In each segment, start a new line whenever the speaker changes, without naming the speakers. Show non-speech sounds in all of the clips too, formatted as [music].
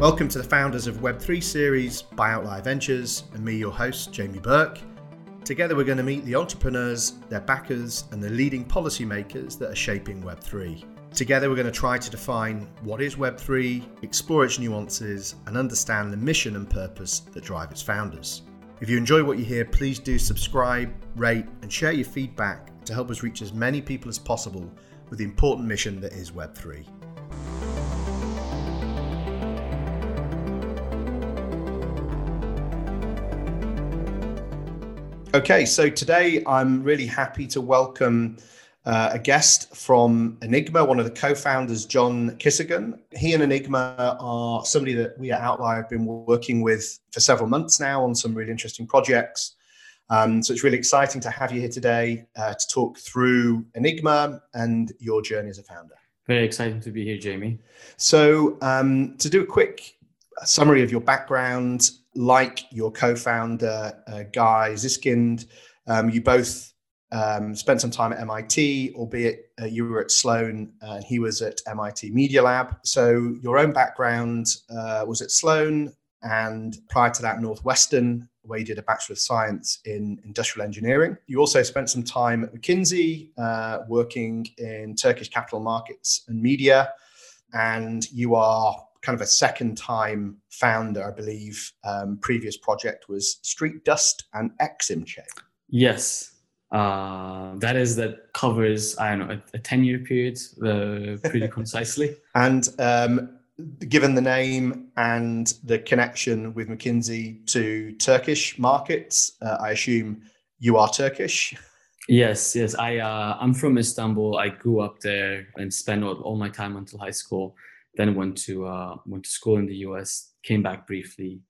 Welcome to the Founders of Web3 series by Outlier Ventures and me, your host, Jamie Burke. Together, we're going to meet the entrepreneurs, their backers, and the leading policymakers that are shaping Web3. Together, we're going to try to define what is Web3, explore its nuances, and understand the mission and purpose that drive its founders. If you enjoy what you hear, please do subscribe, rate, and share your feedback to help us reach as many people as possible with the important mission that is Web3. Okay, so today I'm really happy to welcome uh, a guest from Enigma, one of the co-founders, Can Kisagun. He and Enigma are somebody that we at Outlier have been working with for several months now on some really interesting projects. Um, so it's really exciting to have you here today uh, to talk through Enigma and your journey as a founder.
Very exciting to be here, Jamie.
So um, to do a quick summary of your background, like your co-founder uh, Guy Zyskind, um, you both um, spent some time at MIT, albeit uh, you were at Sloan uh, and he was at MIT Media Lab. So your own background uh, was at Sloan, and prior to that, Northwestern, where you did a Bachelor of Science in Industrial Engineering. You also spent some time at McKinsey, uh, working in Turkish capital markets and media, and you are kind of a second time founder, I believe. Um, previous project was Street Dust and Exim
Yes. Uh, that is that covers I don't know a, a ten year period uh, pretty [laughs] concisely.
And um, given the name and the connection with McKinsey to Turkish markets, uh, I assume you are Turkish.
Yes, yes. I uh, I'm from Istanbul. I grew up there and spent all, all my time until high school then went to uh, went to school in the U.S. Came back briefly,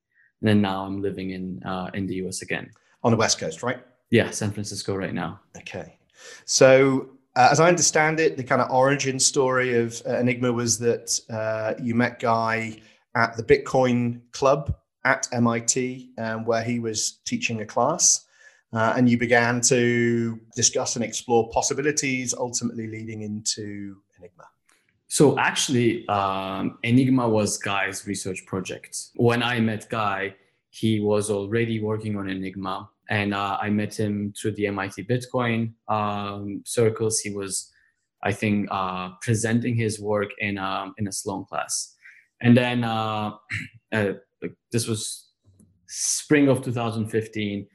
and then now I'm living in uh, in the U.S. again.
On the West Coast, right?
Yeah, San Francisco right now.
Okay, so uh, as I understand it, the kind of origin story of uh, Enigma was that uh, you met Guy at the Bitcoin Club at MIT, um, where he was teaching a class. Uh, and you began to discuss and explore possibilities, ultimately leading into Enigma.
So actually, um, Enigma was Guy's research project. When I met Guy, he was already working on Enigma, and uh, I met him through the MIT Bitcoin um, circles. He was, I think, uh, presenting his work in a, um, in a Sloan class, and then uh, [clears throat] uh this was spring of 2015.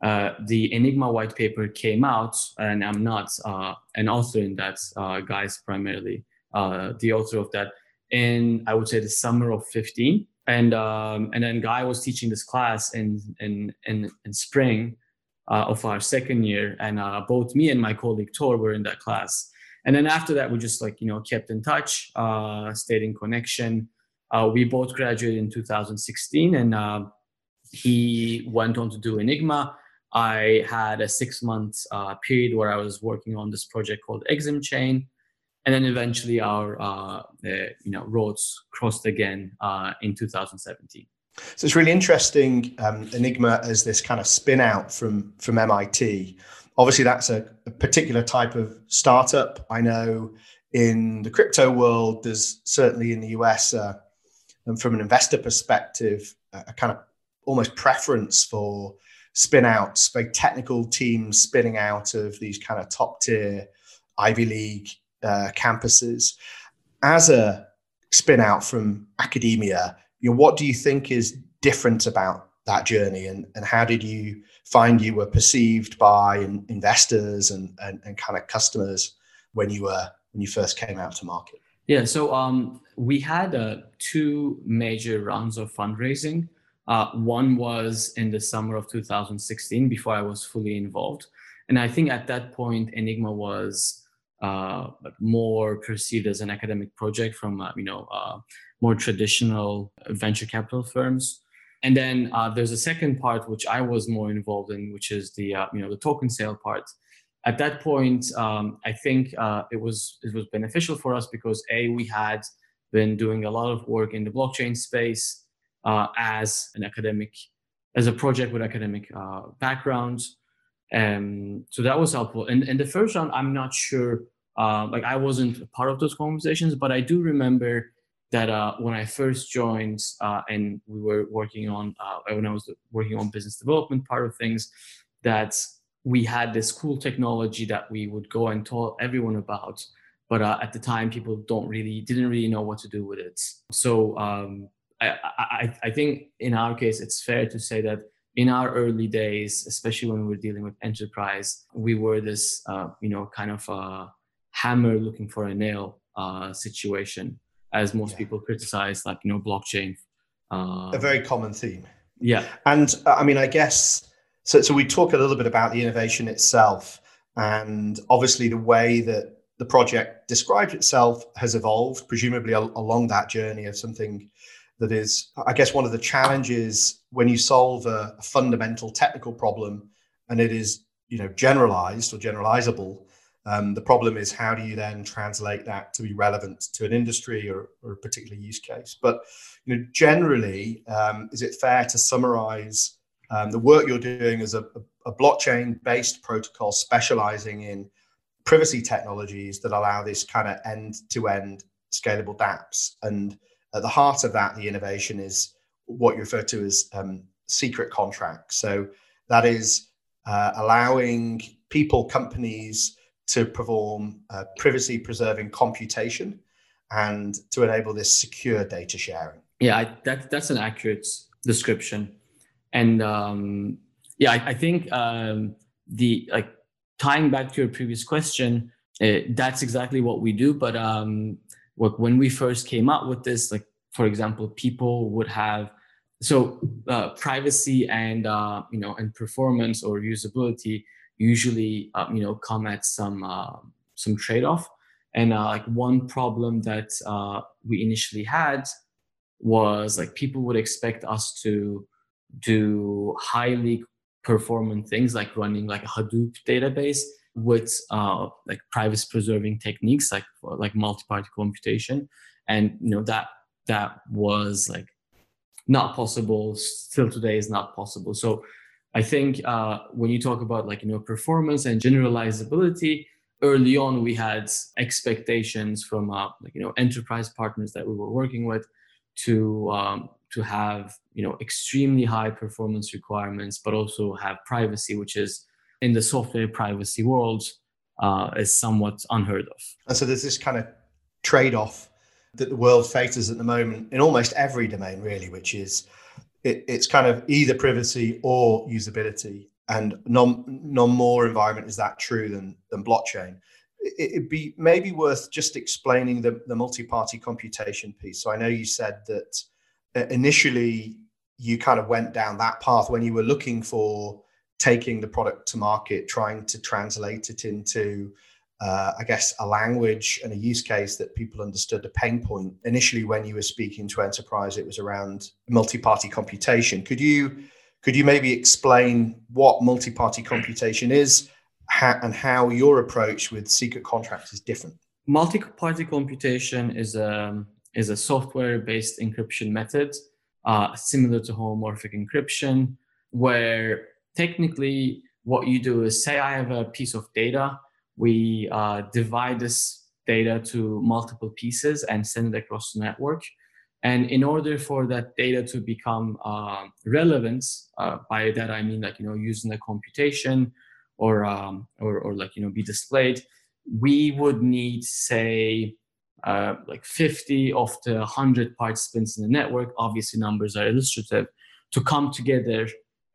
Uh, the Enigma white paper came out, and I'm not uh, an author in that. Guy's primarily uh, the author of that, in I would say the summer of 15. And um, and then Guy was teaching this class in in in, in spring uh, of our second year, and uh, both me and my colleague Tor were in that class. And then after that, we just like you know kept in touch, uh, stayed in connection. Uh, we both graduated in 2016, and uh, he went on to do Enigma. I had a six month uh, period where I was working on this project called Eximchain and then eventually our uh, you know roads crossed again uh, in 2017.
So it's really interesting, um, Enigma as this kind of spin out from from MIT. Obviously, that's a, a, particular type of startup. I know in the crypto world, there's certainly in the US, uh, and from an investor perspective, a, a kind of almost preference for spin outs, very technical teams spinning out of these kind of top tier Ivy League uh, campuses. As a spin out from academia, you know, what do you think is different about that journey and, and how did you find you were perceived by investors and, and, and kind of customers when you were when you first came out to market?
Yeah, so um, we had uh, two major rounds of fundraising. Uh, one was in the summer of 2016 before I was fully involved. And I think at that point, Enigma was uh, more perceived as an academic project from uh, you know uh, more traditional venture capital firms. And then uh, there's a second part which I was more involved in, which is the uh, you know the token sale part. At that point, um, I think uh, it was it was beneficial for us because a we had been doing a lot of work in the blockchain space as an academic, as a project with academic background. Um, so that was helpful. And in the first round, I'm not sure, uh, like I wasn't part of those conversations, but I do remember that uh, when I first joined uh, and we were working on uh, when I was working on business development part of things, that we had this cool technology that we would go and tell everyone about, but uh, at the time people don't really didn't really know what to do with it. So um, I, I, I think in our case it's fair to say that in our early days, especially when we were dealing with enterprise, we were this uh, you know kind of a hammer looking for a nail uh, situation as most yeah. people criticize, like you know, blockchain.
Uh, a very common theme.
Yeah,
and uh, I mean, I guess so. So we talk a little bit about the innovation itself, and obviously the way that the project describes itself has evolved, presumably al- along that journey of something that is, I guess, one of the challenges when you solve a, a fundamental technical problem, and it is you know generalized or generalizable um, the problem is how do you then translate that to be relevant to an industry or, or a particular use case? But you know, generally, um, is it fair to summarize um, the work you're doing as a, a blockchain-based protocol specializing in privacy technologies that allow this kind of end-to-end scalable dApps? And at the heart of that, the innovation is what you refer to as um, secret contracts. So that is uh, allowing people, companies, to perform uh, privacy preserving computation and to enable this secure data sharing.
Yeah, I, that, that's an accurate description. And um, yeah, I, I think um, the like tying back to your previous question, uh, that's exactly what we do. But um, what, when we first came up with this, like for example, people would have so uh, privacy and uh, you know and performance or usability usually um, you know come at some uh, some trade-off. And uh, like one problem that uh, we initially had was like people would expect us to do highly performant things like running like a hadoop database with uh, like privacy preserving techniques like like multi-party computation. And you know that that was like not possible still today is not possible. So I think uh, when you talk about like you know performance and generalizability, early on we had expectations from uh, like you know enterprise partners that we were working with to um, to have you know extremely high performance requirements, but also have privacy, which is in the software privacy world uh, is somewhat unheard of.
And so there's this kind of trade-off that the world faces at the moment in almost every domain, really, which is it, it's kind of either privacy or usability. And none more environment is that true than, than blockchain. It, it'd be maybe worth just explaining the, the multi-party computation piece. So I know you said that uh, initially you kind of went down that path when you were looking for taking the product to market, trying to translate it into uh, I guess, a language and a use case that people understood a pain point. Initially, when you were speaking to enterprise, it was around multi-party computation. Could you could you maybe explain what multi-party computation is and how your approach with secret contracts is different?
Multi-party computation is a is a software-based encryption method uh, similar to homomorphic encryption, where technically what you do is say I have a piece of data we uh, divide this data to multiple pieces and send it across the network. And in order for that data to become uh, relevant, uh, by that I mean like you know using the computation or, um, or or like you know be displayed, we would need say uh, like 50 of the 100 participants in the network. Obviously, numbers are illustrative to come together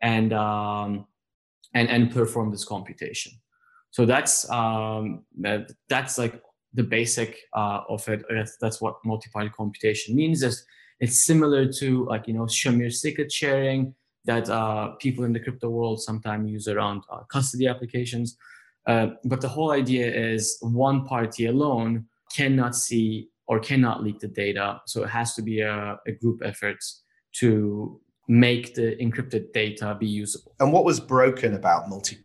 and um, and and perform this computation. So that's um, that's like the basic uh, of it. That's what multi-party computation means. Is it's similar to like you know Shamir secret sharing that uh, people in the crypto world sometimes use around uh, custody applications. Uh, but the whole idea is one party alone cannot see or cannot leak the data. So it has to be a, a group effort to make the encrypted data be usable.
And what was broken about multi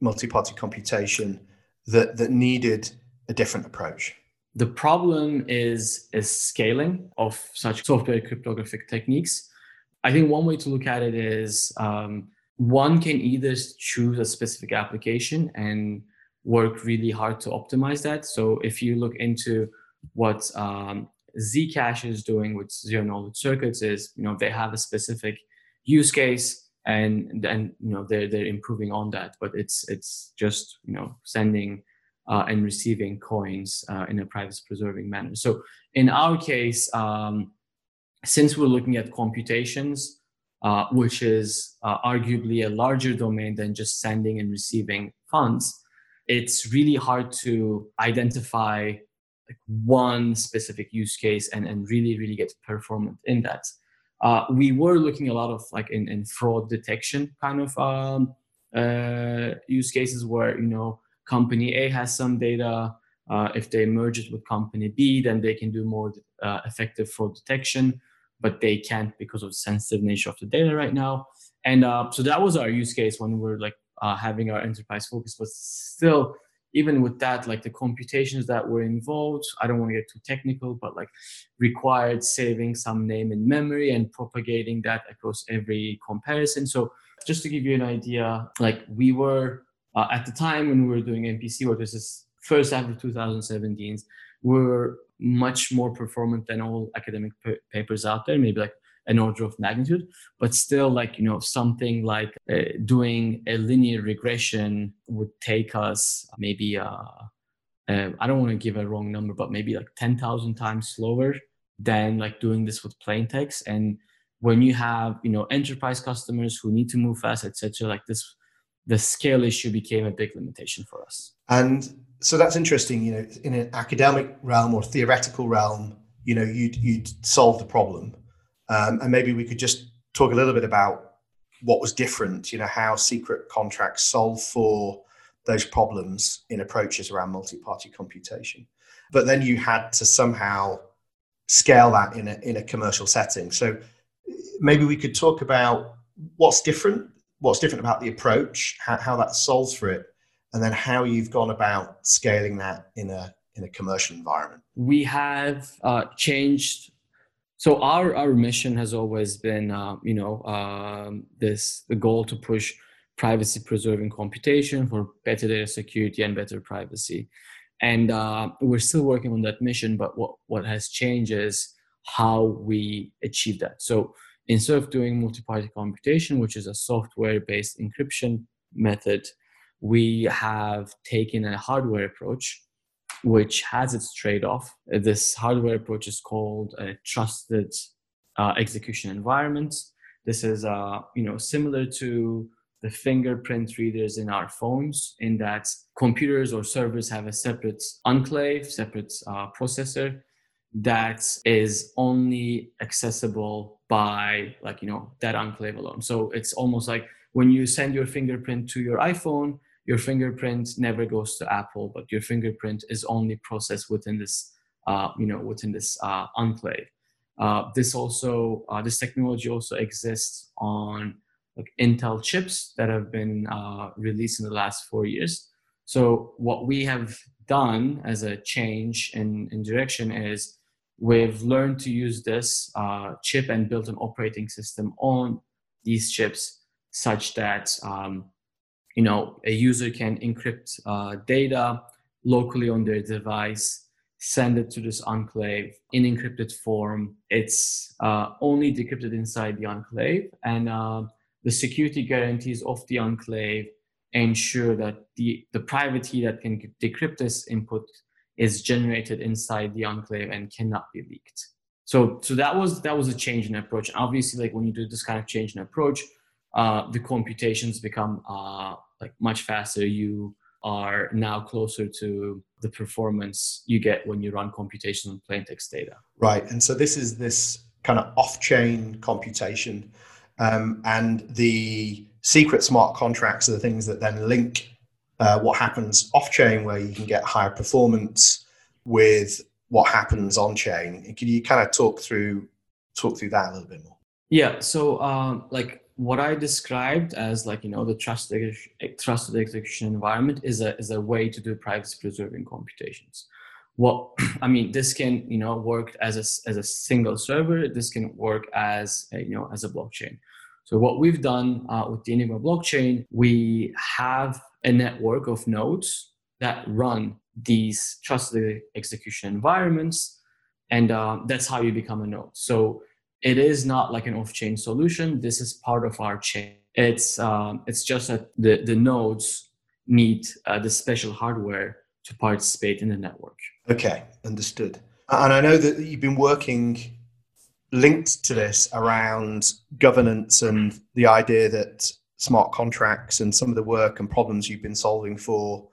multi-party computation that that needed a different approach?
The problem is is scaling of such [laughs] software cryptographic techniques. I think one way to look at it is um, one can either choose a specific application and work really hard to optimize that. So if you look into what um, Zcash is doing with zero knowledge circuits is, you know, they have a specific use case and then you know they're they're improving on that. But it's it's just you know sending uh, and receiving coins uh, in a privacy preserving manner. So in our case um, since we're looking at computations uh, which is uh, arguably a larger domain than just sending and receiving funds it's really hard to identify like one specific use case and, and really really get performant in that uh, we were looking a lot of like in, in fraud detection kind of um, uh, use cases where you know company A has some data. Uh, if they merge it with company B, then they can do more uh, effective fraud detection, but they can't because of the sensitive nature of the data right now. And uh, so that was our use case when we were like uh, having our enterprise focus, but still even with that, like the computations that were involved, I don't want to get too technical, but like required saving some name in memory and propagating that across every comparison. So just to give you an idea, like we were uh, at the time when we were doing MPC work, this is first half of 2017, we were much more performant than all academic p- papers out there, maybe like an order of magnitude but still like you know something like uh, doing a linear regression would take us maybe uh, uh i don't want to give a wrong number but maybe like 10,000 times slower than like doing this with plain text. And when you have you know enterprise customers who need to move fast etc like this the scale issue became a big limitation for us.
And so that's interesting you know in an academic realm or theoretical realm you know you'd you'd solve the problem um, and maybe we could just talk a little bit about what was different, you know, how secret contracts solve for those problems in approaches around multi-party computation. But then you had to somehow scale that in a, in a commercial setting. So maybe we could talk about what's different, what's different about the approach, how, how that solves for it, and then how you've gone about scaling that in a in a commercial environment.
We have uh, changed so our our mission has always been uh, you know um, this the goal to push privacy preserving computation for better data security and better privacy. And uh, we're still working on that mission but what what has changed is how we achieve that. So instead of doing multi-party computation which is a software based encryption method we have taken a hardware approach which has its trade-off. This hardware approach is called a trusted uh, execution environment. This is, uh, you know, similar to the fingerprint readers in our phones, in that computers or servers have a separate enclave, separate uh, processor that is only accessible by, like, you know, that enclave alone. So it's almost like when you send your fingerprint to your iPhone, your fingerprint never goes to Apple, but your fingerprint is only processed within this, uh, you know, within this uh, enclave. Uh, this also, uh, this technology also exists on like Intel chips that have been uh, released in the last four years. So what we have done as a change in, in direction is we've learned to use this uh, chip and built an operating system on these chips such that um, you know a user can encrypt uh, data locally on their device send it to this enclave. In encrypted form it's uh, only decrypted inside the enclave. And uh, the security guarantees of the enclave ensure that the, the private key that can decrypt this input is generated inside the enclave and cannot be leaked. So so that was that was a change in approach. Obviously like when you do this kind of change in approach uh, the computations become uh, like much faster. You are now closer to the performance you get when you run computations on plain text data.
Right, and so this is this kind of off-chain computation, um, and the secret smart contracts are the things that then link uh, what happens off-chain, where you can get higher performance, with what happens on-chain. Can you kind of talk through talk through that a little bit more?
Yeah. So, um, like what I described as like you know the trusted trusted execution environment is a is a way to do privacy preserving computations. What [clears throat] I mean, this can you know work as a as a single server. This can work as a, you know as a blockchain. So what we've done uh, with the Enigma blockchain, we have a network of nodes that run these trusted execution environments and uh, that's how you become a node. So it is not like an off-chain solution. This is part of our chain. It's um, it's just that the the nodes need uh, the special hardware to participate in the network.
Okay, understood. And I know that you've been working linked to this around governance and the idea that smart contracts and some of the work and problems you've been solving for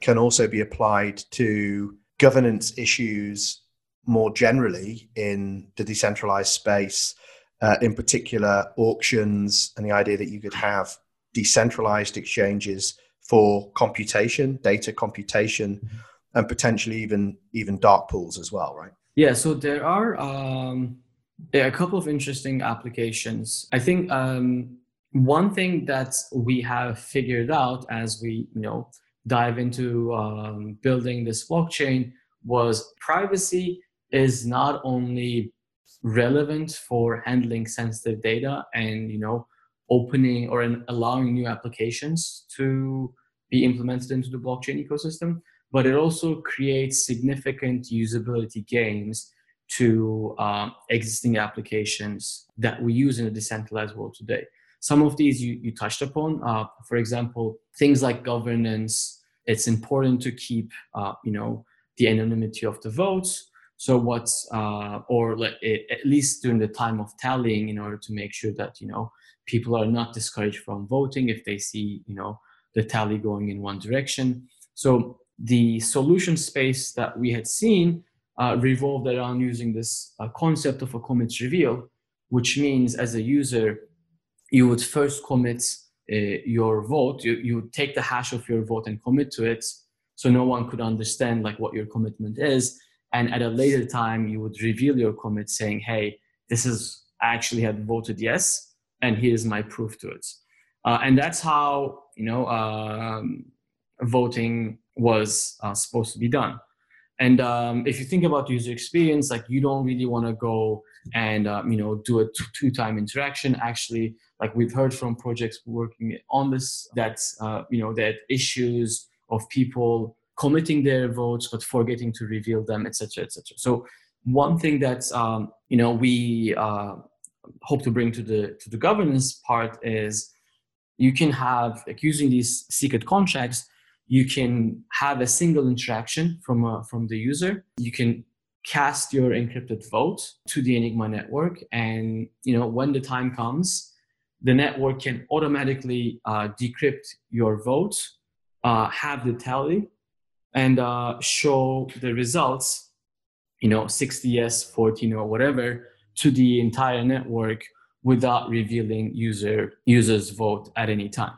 can also be applied to governance issues more generally in the decentralized space, uh, in particular auctions and the idea that you could have decentralized exchanges for computation, data computation, and potentially even even dark pools as well, right?
Yeah. So there are um, a couple of interesting applications. I think um, one thing that we have figured out as we you know dive into um, building this blockchain was privacy is not only relevant for handling sensitive data and you know opening or allowing new applications to be implemented into the blockchain ecosystem but it also creates significant usability gains to um, existing applications that we use in the decentralized world today. Some of these you, you touched upon uh, for example things like governance. It's important to keep uh, you know the anonymity of the votes so what's uh, or at least during the time of tallying, in order to make sure that you know people are not discouraged from voting if they see you know the tally going in one direction. So the solution space that we had seen uh, revolved around using this uh, concept of a commit reveal, which means as a user, you would first commit uh, your vote. You, you would take the hash of your vote and commit to it, so no one could understand like what your commitment is and at a later time you would reveal your commit saying hey this is I actually had voted yes and here's my proof to it. Uh, and that's how you know um, voting was uh, supposed to be done. And um, if you think about user experience like you don't really want to go and um, you know do a t- two-time interaction. Actually like we've heard from projects working on this that uh, you know that issues of people committing their votes but forgetting to reveal them etc etc so one thing that um, you know we uh, hope to bring to the to the governance part is you can have like using these secret contracts you can have a single interaction from uh, from the user. You can cast your encrypted vote to the enigma network and you know when the time comes the network can automatically uh, decrypt your vote uh, have the tally and uh, show the results, you know, 60s, 14 or whatever, to the entire network without revealing user users vote at any time.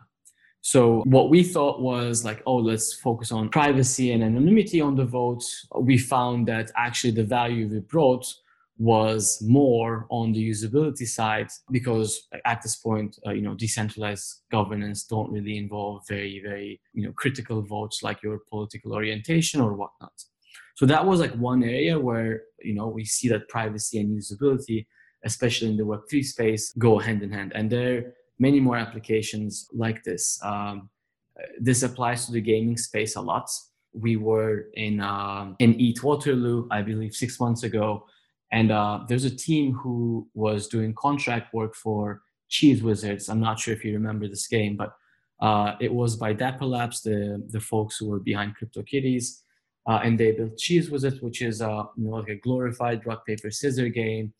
So what we thought was like, oh, let's focus on privacy and anonymity on the vote. We found that actually the value we brought was more on the usability side because at this point uh, you know decentralized governance don't really involve very very you know critical votes like your political orientation or whatnot. So that was like one area where you know we see that privacy and usability especially in the web3 space go hand in hand. And there are many more applications like this. Um, this applies to the gaming space a lot. We were in uh, in ETHWaterloo, I believe, six months ago, and uh, there's a team who was doing contract work for Cheeze Wizards. I'm not sure if you remember this game, but uh, it was by Dapper Labs, the, the folks who were behind CryptoKitties. Uh, and they built Cheeze Wizards, which is uh, you know, like a glorified rock, paper, scissors game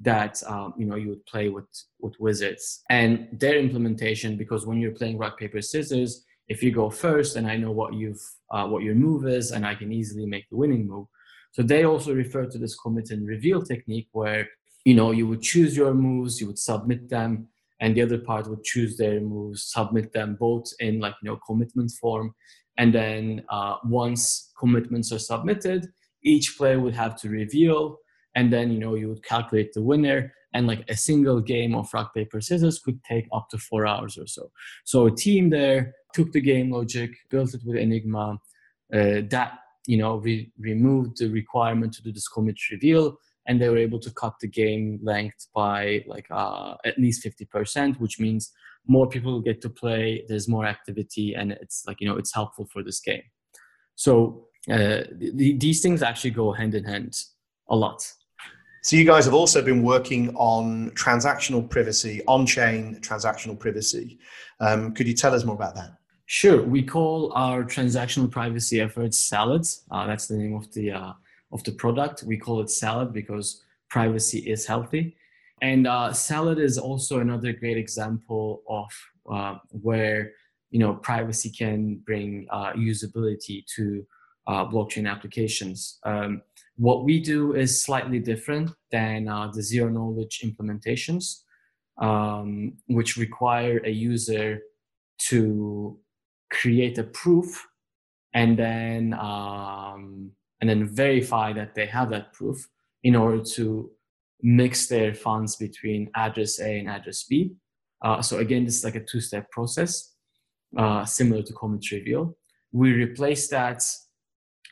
that um, you know you would play with with wizards and their implementation because when you're playing rock paper scissors if you go first and i know what you've uh, what your move is and i can easily make the winning move so they also refer to this commit and reveal technique where you know you would choose your moves, you would submit them, and the other part would choose their moves, submit them both in like you know commitment form, and then uh, once commitments are submitted, each player would have to reveal, and then you know you would calculate the winner, and like a single game of rock paper scissors could take up to four hours or so. So a team there took the game logic, built it with Enigma. Uh, that you know, re- removed the requirement to do this commit reveal, and they were able to cut the game length by like uh, at least 50%, which means more people get to play, there's more activity, and it's like, you know, it's helpful for this game. So uh, th- these things actually go hand in hand a lot.
So you guys have also been working on transactional privacy, on-chain transactional privacy. Um, could you tell us more about that?
Sure. We call our transactional privacy efforts salads. Uh, that's the name of the uh, of the product. We call it salad because privacy is healthy. And uh, salad is also another great example of uh, where you know privacy can bring uh, usability to uh, blockchain applications. Um, what we do is slightly different than the zero knowledge implementations, um, which require a user to create a proof and then um, and then verify that they have that proof in order to mix their funds between address A and address B. Uh, so again, this is like a two-step process, uh, similar to Commit Reveal. We replace that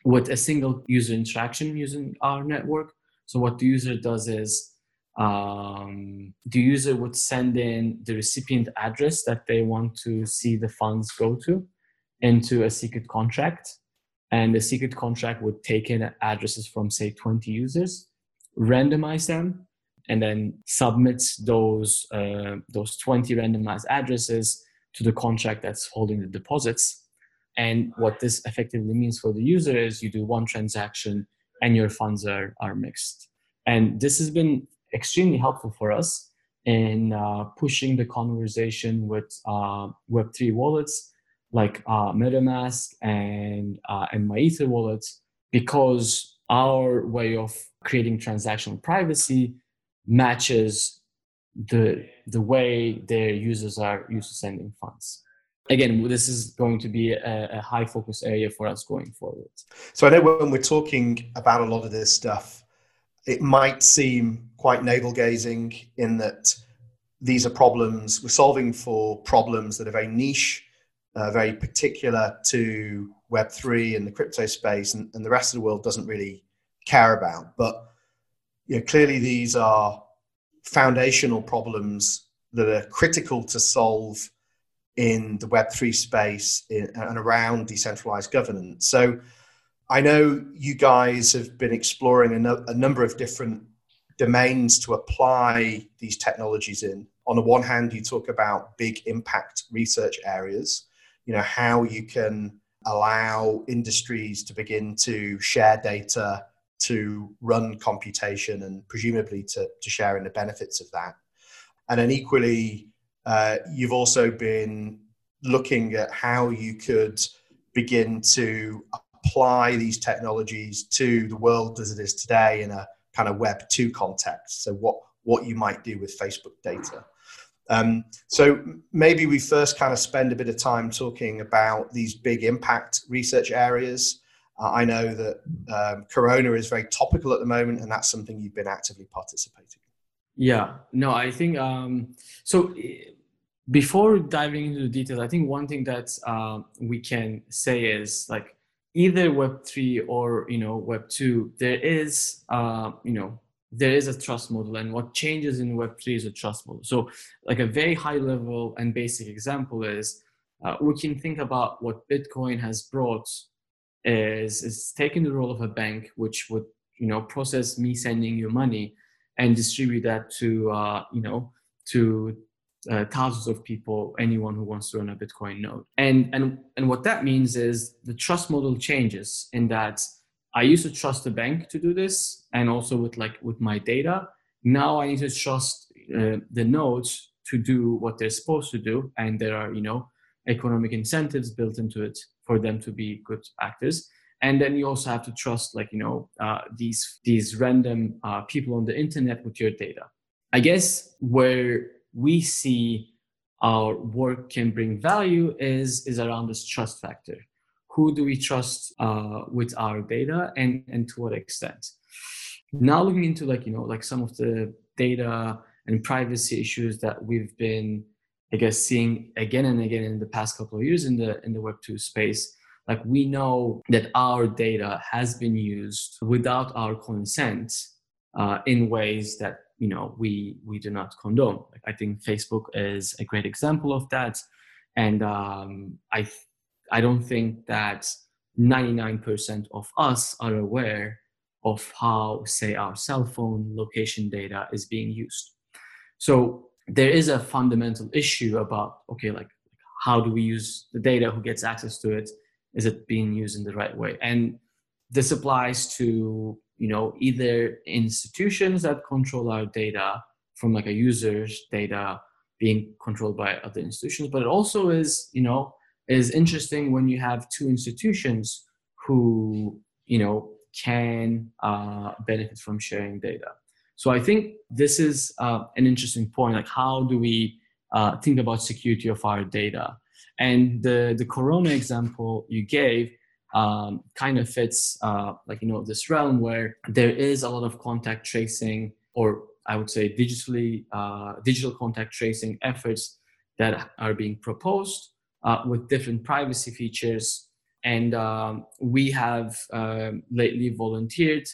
with a single user interaction using our network. So what the user does is um, the user would send in the recipient address that they want to see the funds go to into a secret contract. And the secret contract would take in addresses from, say, 20 users, randomize them, and then submit those, uh, those 20 randomized addresses to the contract that's holding the deposits. And what this effectively means for the user is you do one transaction and your funds are, are mixed. And this has been extremely helpful for us in uh, pushing the conversation with uh, Web3 wallets like uh, MetaMask and, uh, and MyEther wallets because our way of creating transactional privacy matches the, the way their users are used to sending funds again, this is going to be a, a, high focus area for us going forward.
So I know when we're talking about a lot of this stuff, it might seem quite navel gazing in that these are problems we're solving for problems that are very niche, uh, very particular to Web3 and the crypto space, and, and the rest of the world doesn't really care about. But you know, clearly, these are foundational problems that are critical to solve in the Web3 space in, and around decentralized governance. So I know you guys have been exploring a, no, a, number of different domains to apply these technologies in. On the one hand, you talk about big impact research areas, you know, how you can allow industries to begin to share data, to run computation, and presumably to, to share in the benefits of that. And then equally, uh, you've also been looking at how you could begin to apply these technologies to the world as it is today in a kind of Web 2 context. So, what, what you might do with Facebook data. Um, so, maybe we first kind of spend a bit of time talking about these big impact research areas. Uh, I know that um, Corona is very topical at the moment, and that's something you've been actively participating
in. Yeah, no, I think um, so before diving into the details, I think one thing that uh, we can say is like either Web three or you know Web two, there is uh, you know there is a trust model, and what changes in Web three is a trust model. So, like a very high level and basic example is uh, we can think about what Bitcoin has brought is is taking the role of a bank, which would you know process me sending you money and distribute that to uh, you know to uh, thousands of people, anyone who wants to run a Bitcoin node. And, and, and what that means is the trust model changes in that I used to trust the bank to do this and also with like with my data. Now I need to trust uh, the nodes to do what they're supposed to do. And there are, you know, economic incentives built into it for them to be good actors. And then you also have to trust like, you know, uh, these, these random uh, people on the internet with your data. I guess where we see our work can bring value is is around this trust factor. Who do we trust uh, with our data and and to what extent? Now looking into like you know like some of the data and privacy issues that we've been i guess seeing again and again in the past couple of years in the in the web 2 space like we know that our data has been used without our consent uh, in ways that you know we we do not condone i think facebook is a great example of that and um, i i don't think that 99% of us are aware of how, say, our cell phone location data is being used. So there is a fundamental issue about okay, like how do we use the data? Who gets access to it? Is it being used in the right way? And this applies to you know either institutions that control our data from like a user's data being controlled by other institutions, but it also is you know is interesting when you have two institutions who you know can uh, benefit from sharing data. So I think this is uh, an interesting point. Like, how do we uh, think about security of our data? And the the Corona example you gave um, kind of fits, uh, like you know, this realm where there is a lot of contact tracing, or I would say digitally uh, digital contact tracing efforts that are being proposed uh, with different privacy features and um, we have uh, lately volunteered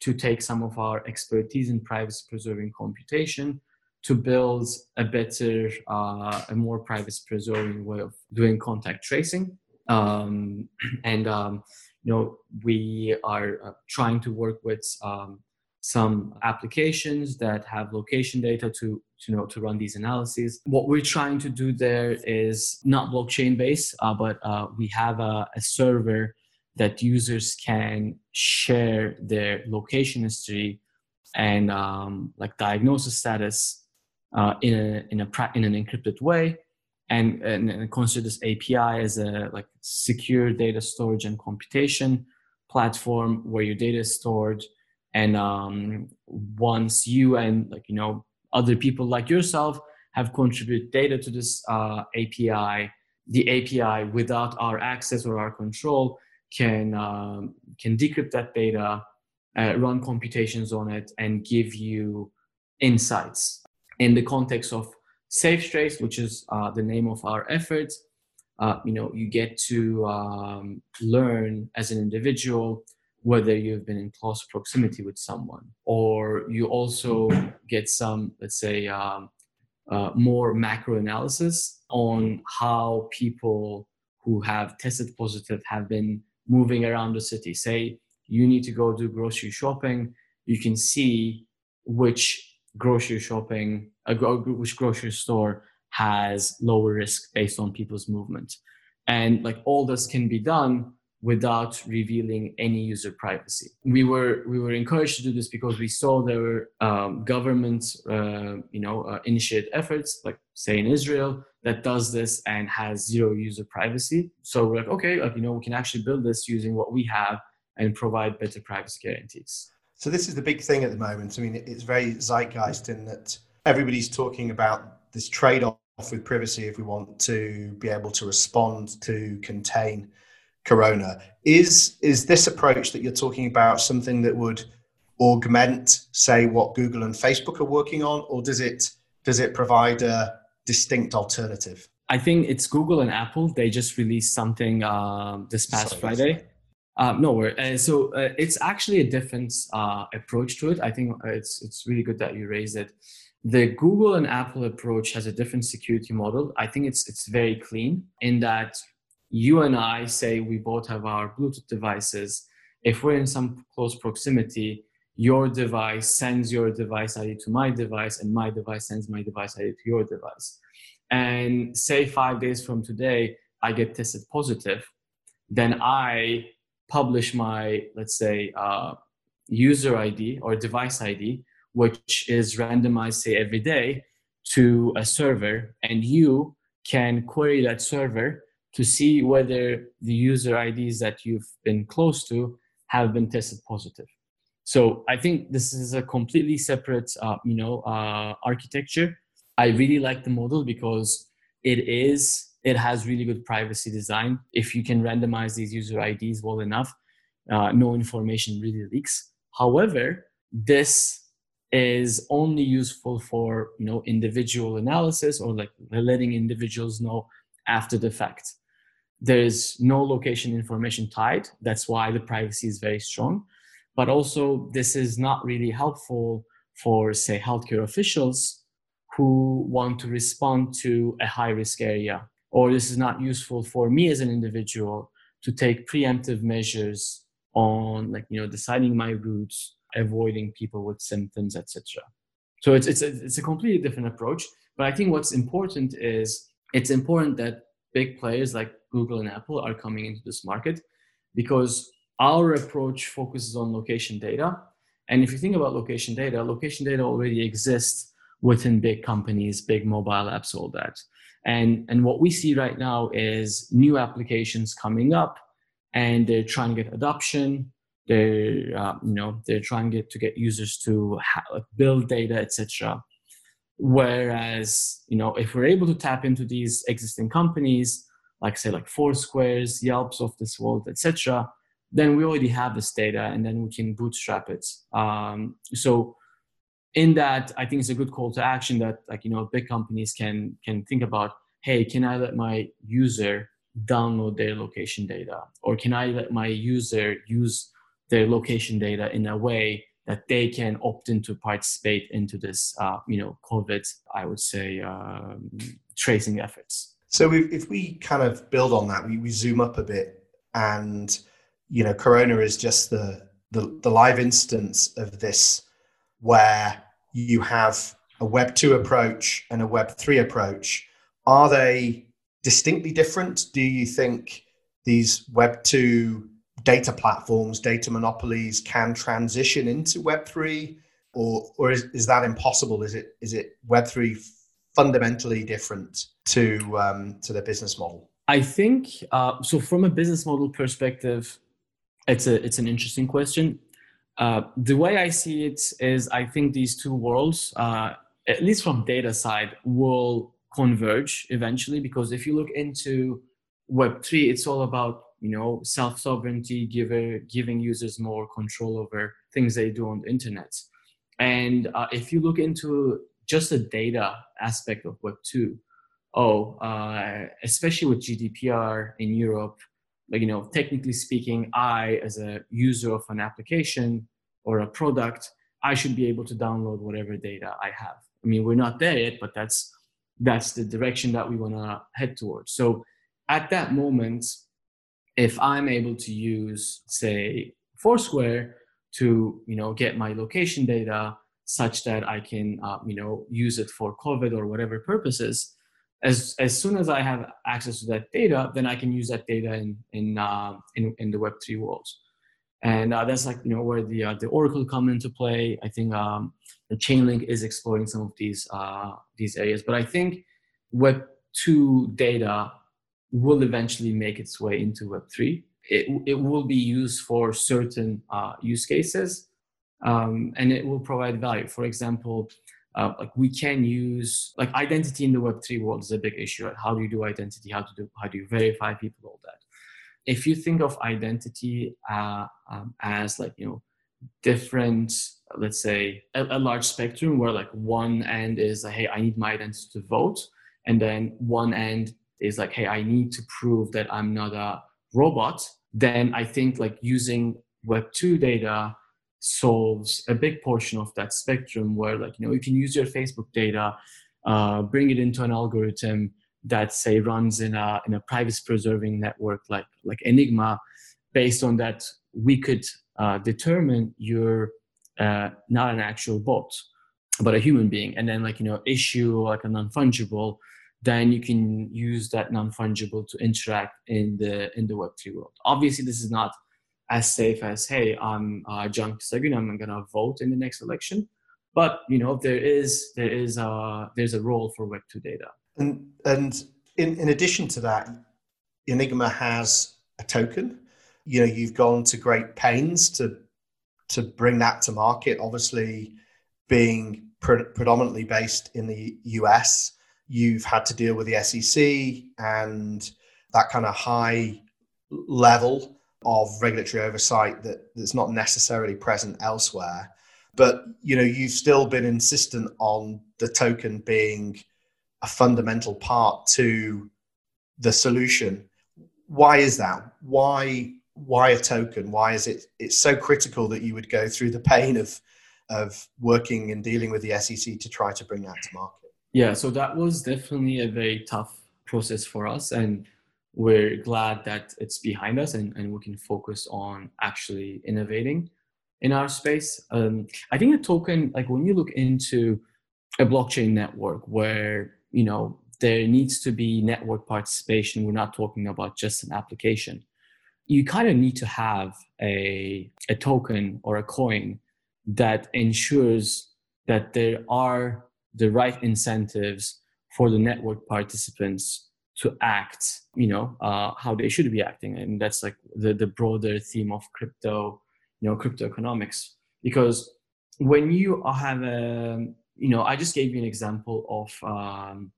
to take some of our expertise in privacy preserving computation to build a better, uh, a more privacy preserving way of doing contact tracing. Um, [clears throat] and, um, you know, we are uh, trying to work with um, some applications that have location data to, to, you know to run these analyses. What we're trying to do there is not blockchain based, uh, but uh, we have a, a, server that users can share their location history and um, like diagnosis status uh, in a in a in an encrypted way. And, and, consider this API as a like secure data storage and computation platform where your data is stored. And um, once you and like you know other people like yourself have contributed data to this uh, api the api without our access or our control can um, can decrypt that data uh, run computations on it and give you insights in the context of SafeTrace which is uh, the name of our efforts. Uh, you know you get to um, learn as an individual whether you've been in close proximity with someone or you also get some let's say um, uh, more macro analysis on how people who have tested positive have been moving around the city. Say you need to go do grocery shopping. You can see which grocery shopping uh, which grocery store has lower risk based on people's movement and like all this can be done without revealing any user privacy. We were we were encouraged to do this because we saw there were um, government uh, you know uh, initiated efforts like say in Israel that does this and has zero user privacy. So we're like okay like you know we can actually build this using what we have and provide better privacy guarantees.
So this is the big thing at the moment. I mean it's very zeitgeist in that everybody's talking about this trade off with privacy if we want to be able to respond to contain corona. Is is this approach that you're talking about something that would augment say what google and facebook are working on or does it does it provide a distinct alternative?
I think it's google and apple. They just released something um, this past sorry, friday um, no uh, so uh, it's actually a different uh, approach to it i think it's it's really good that you raised it the google and apple approach has a different security model i think it's it's very clean in that you and I say we both have our Bluetooth devices. If we're in some close proximity, your device sends your device ID to my device, and my device sends my device ID to your device. And say five days from today, I get tested positive, then I publish my, let's say, uh, user ID or device ID, which is randomized, say, every day to a server, and you can query that server to see whether the user IDs that you've been close to have been tested positive. So I think this is a completely separate, uh, you know, uh, architecture. I really like the model because it is it has really good privacy design. If you can randomize these user IDs well enough, uh, no information really leaks. However, this is only useful for you know individual analysis or like letting individuals know after the fact there's no location information tied. That's why the privacy is very strong. But also, this is not really helpful for, say, healthcare officials who want to respond to a high risk area. Or this is not useful for me as an individual to take preemptive measures on like you know deciding my routes avoiding people with symptoms etc so it's it's a, it's a completely different approach but i think what's important is it's important that big players like google and apple are coming into this market because our approach focuses on location data. And if you think about location data location data already exists within big companies big mobile apps all that and and what we see right now is new applications coming up and they're trying to get adoption. They're uh, you know they're trying to get, to get users to ha- build data etc whereas you know if we're able to tap into these existing companies like say like foursquares yelps of this world etc then we already have this data and then we can bootstrap it. Um, so in that i think it's a good call to action that like you know big companies can can think about hey can i let my user download their location data? Or can i let my user use their location data in a way that they can opt in to participate into this uh, you know covid i would say um, tracing efforts?
So if, if we kind of build on that we, we zoom up a bit and you know corona is just the the, the live instance of this where you have a web 2 approach and a web 3 approach are they distinctly different? Do you think these Web 2 data platforms, data monopolies can transition into Web 3? Or, or is, is that impossible? Is it, is it Web 3 fundamentally different to, um, to the business model?
I think uh, so. From a business model perspective, it's a it's an interesting question. Uh, the way I see it is, I think these two worlds, uh, at least from data side, will converge eventually because if you look into web3 it's all about you know self sovereignty give, giving users more control over things they do on the internet. And uh, if you look into just the data aspect of web2 oh uh, especially with gdpr in europe like you know technically speaking i as a user of an application or a product i should be able to download whatever data i have i mean we're not there yet but that's that's the direction that we want to head towards. So at that moment, if I'm able to use, say, Foursquare to, you know, get my location data such that I can, uh, you know, use it for COVID or whatever purposes, as as soon as I have access to that data, then I can use that data in in uh, in, in the Web three world and uh, that's like you know where the uh, the Oracle come into play. I think um, Chainlink is exploring some of these uh, these areas, but I think Web two data will eventually make its way into Web three. It it will be used for certain uh, use cases, um, and it will provide value. For example. Uh, like we can use like identity in the web 3 world is a big issue right? how do you do identity how to do how do you verify people all that if you think of identity uh, um, as like you know different let's say a, a, large spectrum where like one end is like hey i need my identity to vote and then one end is like hey i need to prove that i'm not a robot then i think like using web 2 data solves a big portion of that spectrum where like you know you can use your facebook data uh, bring it into an algorithm that say runs in a in a privacy preserving network like like Enigma, based on that we could uh, determine you're uh, not an actual bot, but a human being, and then like you know issue like a non fungible. Then you can use that non fungible to interact in the in the Web three world. Obviously, this is not as safe as hey, I'm uh, Can Kisagun, I'm gonna vote in the next election. But you know there is there is a there's a role for Web two data.
And and in, in addition to that, Enigma has a token. You know, you've gone to great pains to to bring that to market. Obviously, being pre- predominantly based in the US, you've had to deal with the SEC and that kind of high level of regulatory oversight that, that's not necessarily present elsewhere. But you know, you've still been insistent on the token being a fundamental part to the solution. Why is that? Why why a token? Why is it it's so critical that you would go through the pain of of working and dealing with the SEC to try to bring that to market?
Yeah, so that was definitely a very tough process for us and we're glad that it's behind us and, and we can focus on actually innovating in our space. Um, I think a token, like when you look into a blockchain network where, you know, there needs to be network participation, we're not talking about just an application. You kind of need to have a, a token or a coin that ensures that there are the right incentives for the network participants to act you know uh, how they should be acting. And that's like the, the broader theme of crypto you know crypto economics. Because when you have a you know i just gave you an example of um,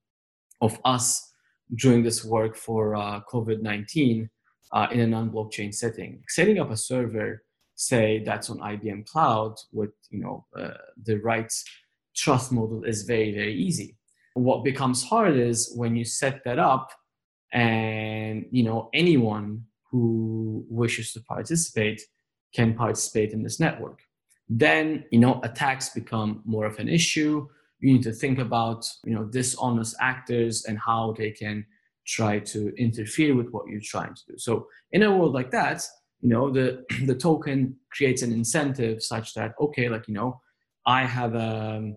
of us doing this work for uh, covid-19 uh, in a non-blockchain setting. Setting up a server say that's on ibm cloud with you know uh, the right trust model is very very easy what becomes hard is when you set that up and you know anyone who wishes to participate can participate in this network. Then you know attacks become more of an issue. You need to think about you know dishonest actors and how they can try to interfere with what you're trying to do. So in a world like that you know the [clears throat] the token creates an incentive such that okay like you know i have a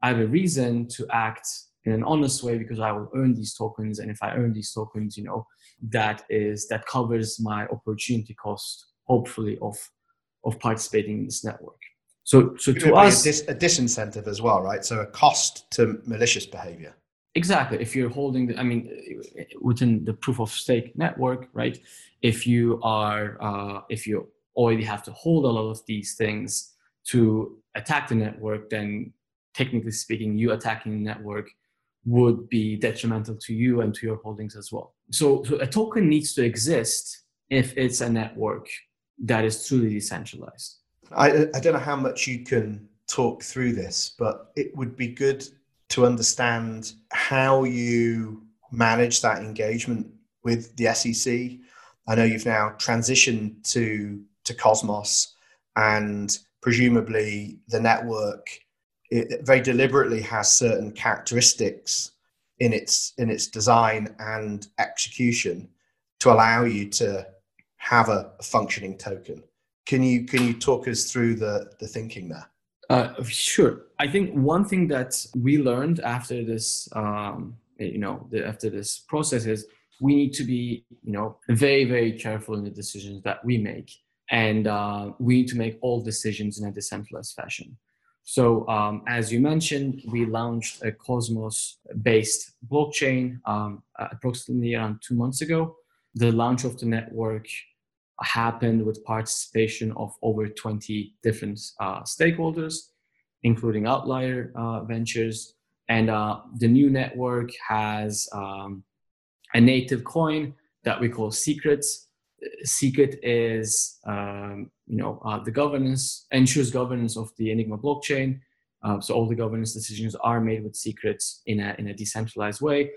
i have a reason to act in an honest way because I will earn these tokens. And if I earn these tokens, you know, that is that covers my opportunity cost, hopefully, of of participating in this network. So, so to us,
a, dis- a disincentive as well, right? So a cost to malicious behavior.
Exactly. If you're holding, the, I mean, within the proof of stake network, right? If you are, uh, if you already have to hold a lot of these things to attack the network, then technically speaking, you attacking the network would be detrimental to you and to your holdings as well. So, so a token needs to exist if it's a network that is truly decentralized.
I, I don't know how much you can talk through this, but it would be good to understand how you manage that engagement with the SEC. I know you've now transitioned to to Cosmos, and presumably the network it very deliberately has certain characteristics in its in its design and execution to allow you to have a, functioning token. Can you can you talk us through the the thinking there?
Uh, sure. I think one thing that we learned after this, um, you know, the, after this process is we need to be, you know, very very careful in the decisions that we make, and uh, we need to make all decisions in a decentralized fashion. So, um, as you mentioned, we launched a Cosmos based blockchain um, approximately around two months ago. The launch of the network happened with participation of over 20 different uh, stakeholders, including Outlier uh, Ventures. And uh, the new network has um, a native coin that we call Secrets. Secret is um, you know, uh, the governance ensures governance of the Enigma blockchain. Uh, so all the governance decisions are made with secrets in a, in a decentralized way.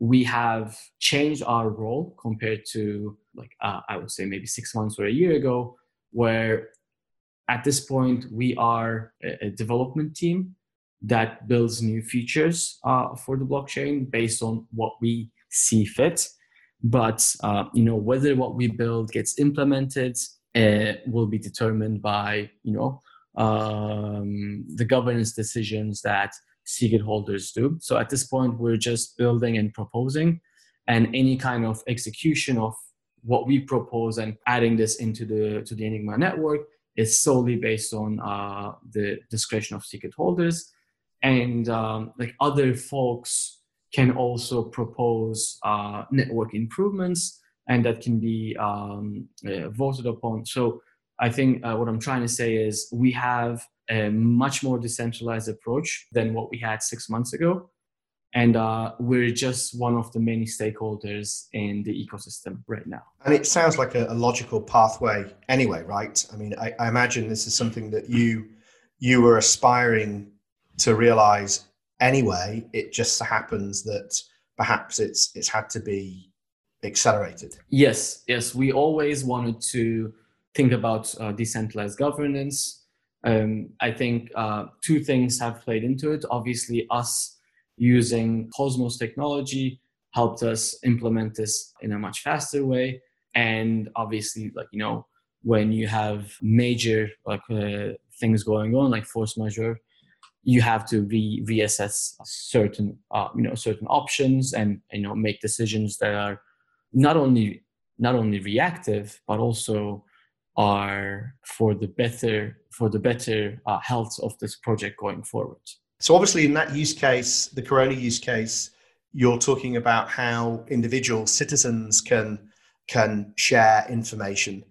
We have changed our role compared to like, uh, I would say maybe six months or a year ago, where at this point we are a, a development team that builds new features uh, for the blockchain based on what we see fit. But uh, you know whether what we build gets implemented will be determined by you know um, the governance decisions that secret holders do. So at this point, we're just building and proposing, and any kind of execution of what we propose and adding this into the to the Enigma network is solely based on uh, the discretion of secret holders, and um, like other folks can also propose uh, network improvements and that can be um, uh, voted upon. So I think uh, what I'm trying to say is we have a much more decentralized approach than what we had six months ago. And uh, we're just one of the many stakeholders in the ecosystem right now.
And it sounds like a, a logical pathway anyway, right? I mean, I, I imagine this is something that you you were aspiring to realize anyway. It just happens that perhaps it's it's had to be accelerated.
Yes, yes. We always wanted to think about uh, decentralized governance. Um, I think uh, two things have played into it. Obviously, us using Cosmos technology helped us implement this in a much faster way. And obviously, like, you know, when you have major like uh, things going on, like force majeure, you have to re- reassess certain, uh, you know, certain options and, you know, make decisions that are not only not only reactive but also are for the better for the better uh, health of this project going forward.
So obviously, in that use case, the Corona use case, you're talking about how individual citizens can can share information.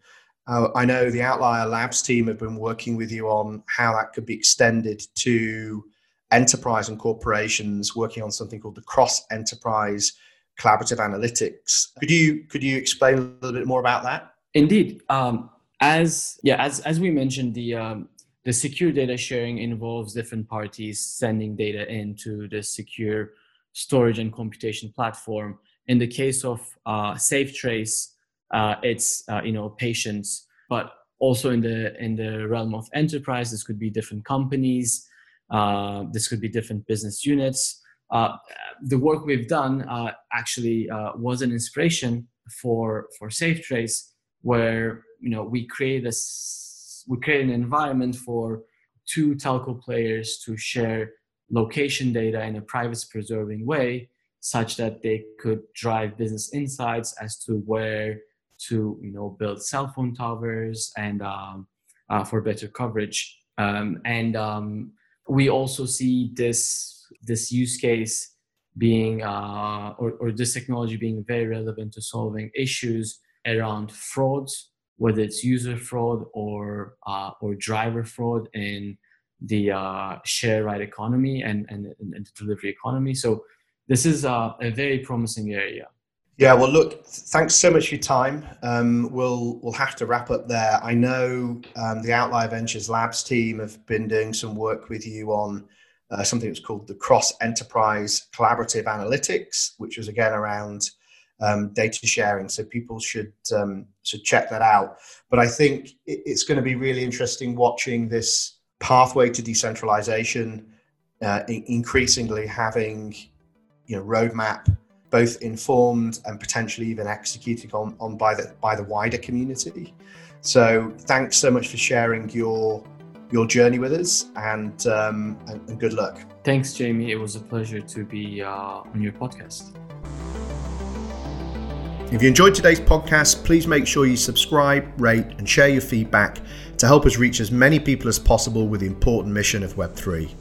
Uh, I know the Outlier Labs team have been working with you on how that could be extended to enterprise and corporations, working on something called the cross enterprise collaborative analytics. Could you could you explain a little bit more about that?
Indeed. Um, as yeah, as as we mentioned, the um, the secure data sharing involves different parties sending data into the secure storage and computation platform. In the case of uh, SafeTrace, uh, it's uh, you know patients, but also in the in the realm of enterprise, this could be different companies, uh, this could be different business units. Uh, the work we've done uh, actually was an inspiration for for SafeTrace, where you know we create this we create an environment for two telco players to share location data in a privacy preserving way such that they could drive business insights as to where to you know build cell phone towers and um, uh, for better coverage. Um, and um, we also see this this use case being uh, or, or this technology being very relevant to solving issues around frauds whether it's user fraud or uh, or driver fraud in the uh, share ride economy and, and, and the delivery economy. So this is a, a very promising area.
Yeah, well, look, thanks so much for your time. Um, we'll we'll have to wrap up there. I know um, the Outlier Ventures Labs team have been doing some work with you on uh, something that's called the Cross Enterprise Collaborative Analytics, which was again around um, data sharing. So people should um, should check that out. But I think it's going to be really interesting watching this pathway to decentralization, uh, increasingly having you know roadmap both informed and potentially even executed on, on by the by the wider community. So thanks so much for sharing your your journey with us and, um, and, and good luck.
Thanks, Jamie. It was a pleasure to be uh, on your podcast.
If you enjoyed today's podcast, please make sure you subscribe, rate, and share your feedback to help us reach as many people as possible with the important mission of Web3.